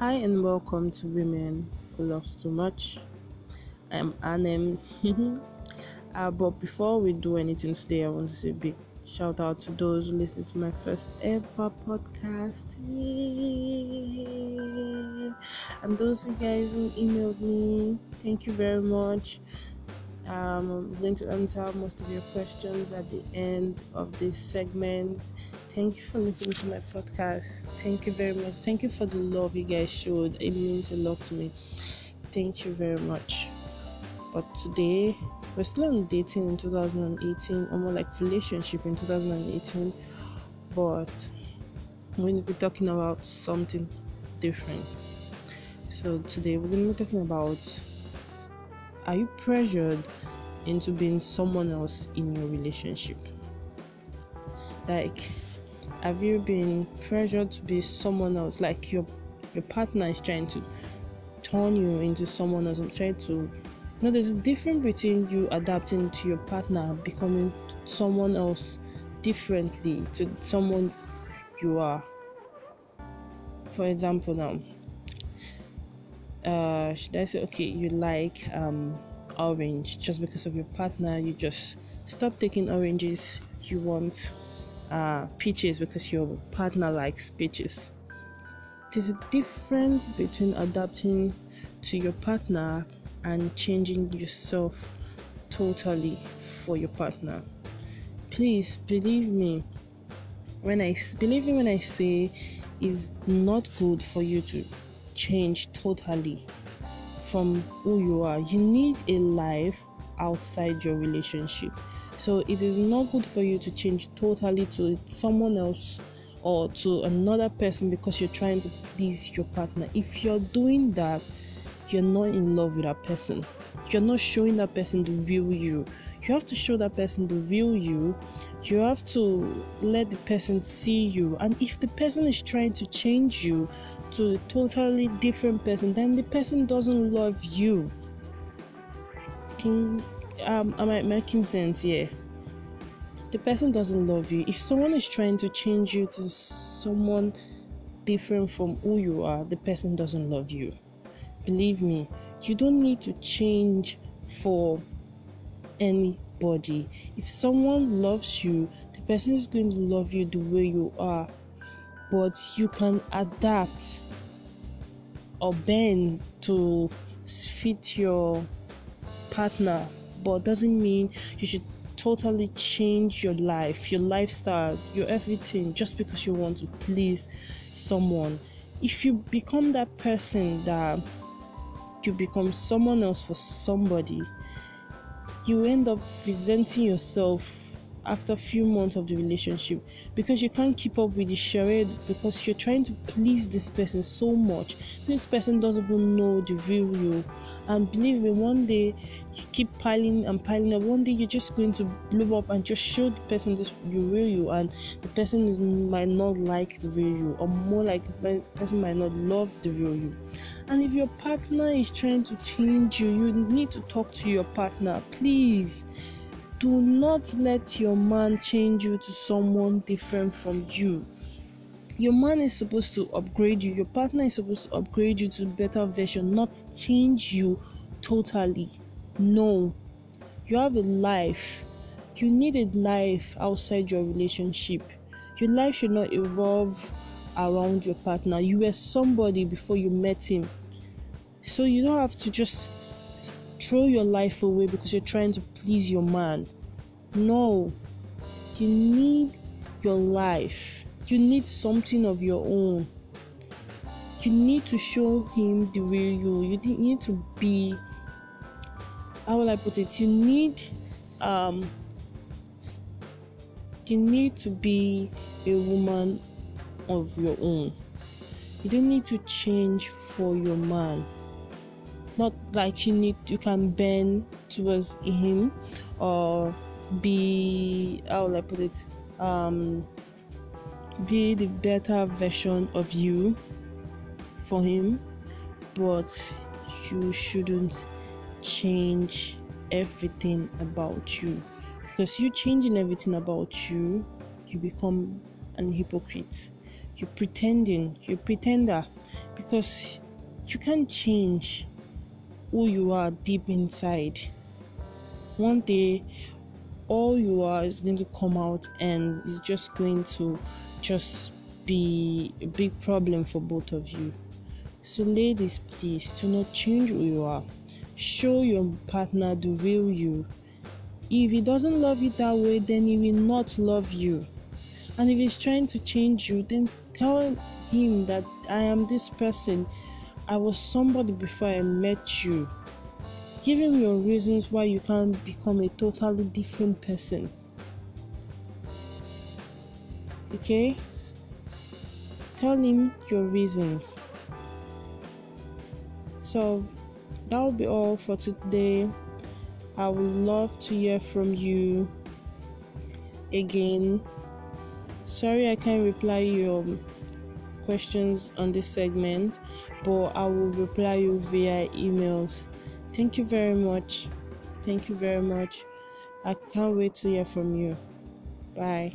Hi and welcome to Women Who Loves Too Much. I'm Annem. uh, but before we do anything today, I want to say a big shout out to those listening to my first ever podcast. Yay! And those you guys who emailed me, thank you very much. Um, I'm going to answer most of your questions at the end of this segment. Thank you for listening to my podcast. Thank you very much. Thank you for the love you guys showed. It means a lot to me. Thank you very much. But today, we're still on dating in 2018, or more like relationship in 2018. But we're going to be talking about something different. So today, we're going to be talking about are you pressured into being someone else in your relationship? Like, have you been pressured to be someone else? Like your your partner is trying to turn you into someone else. I'm trying to. Know, there's a difference between you adapting to your partner, becoming someone else differently to someone you are. For example, now uh, should I say, okay, you like um, orange just because of your partner, you just stop taking oranges, you want uh, peaches because your partner likes peaches. There's a difference between adapting to your partner and changing yourself totally for your partner. Please believe me when I believe me when I say it's not good for you to change totally from who you are. You need a life outside your relationship. So it is not good for you to change totally to someone else or to another person because you're trying to please your partner. If you're doing that, you're not in love with that person. You're not showing that person the real you. You have to show that person the real you. You have to let the person see you. And if the person is trying to change you to a totally different person, then the person doesn't love you. Can, um, am I making sense here? The person doesn't love you. If someone is trying to change you to someone different from who you are, the person doesn't love you. Believe me, you don't need to change for anybody. If someone loves you, the person is going to love you the way you are. But you can adapt or bend to fit your partner, but doesn't mean you should totally change your life, your lifestyle, your everything just because you want to please someone. If you become that person that you become someone else for somebody, you end up resenting yourself after a few months of the relationship because you can't keep up with the charade because you're trying to please this person so much. This person doesn't even know the real you, and believe me, one day you keep piling and piling up. One day you're just going to blow up and just show the person this you real you, and the person is, might not like the real you, or more like the person might not love the real you. And if your partner is trying to change you, you need to talk to your partner, please do not let your man change you to someone different from you. Your man is supposed to upgrade you, your partner is supposed to upgrade you to a better version, not change you totally. No, you have a life. You need a life outside your relationship. Your life should not evolve around your partner. You were somebody before you met him. So you don't have to just throw your life away because you're trying to please your man. No, you need your life, you need something of your own. You need to show him the real you. You need to be, how will I put it? You need, um, you need to be a woman of your own. You don't need to change for your man not like you need you can bend towards him or be how will I put it? Um be the better version of you for him but you shouldn't change everything about you. Because you changing everything about you you become an hypocrite. You're pretending, you're pretender. Because you can't change who you are deep inside. One day, all you are is going to come out and it's just going to just be a big problem for both of you. So, ladies, please do not change who you are. Show your partner the real you. If he doesn't love you that way, then he will not love you. And if he's trying to change you, then tell him that I am this person. I was somebody before I met you. Give him your reasons why you can't become a totally different person. Okay? Tell him your reasons. So that will be all for today. I would love to hear from you again. Sorry I can't reply your um, questions on this segment, but I will reply you via emails. Thank you very much. Thank you very much. I can't wait to hear from you. Bye.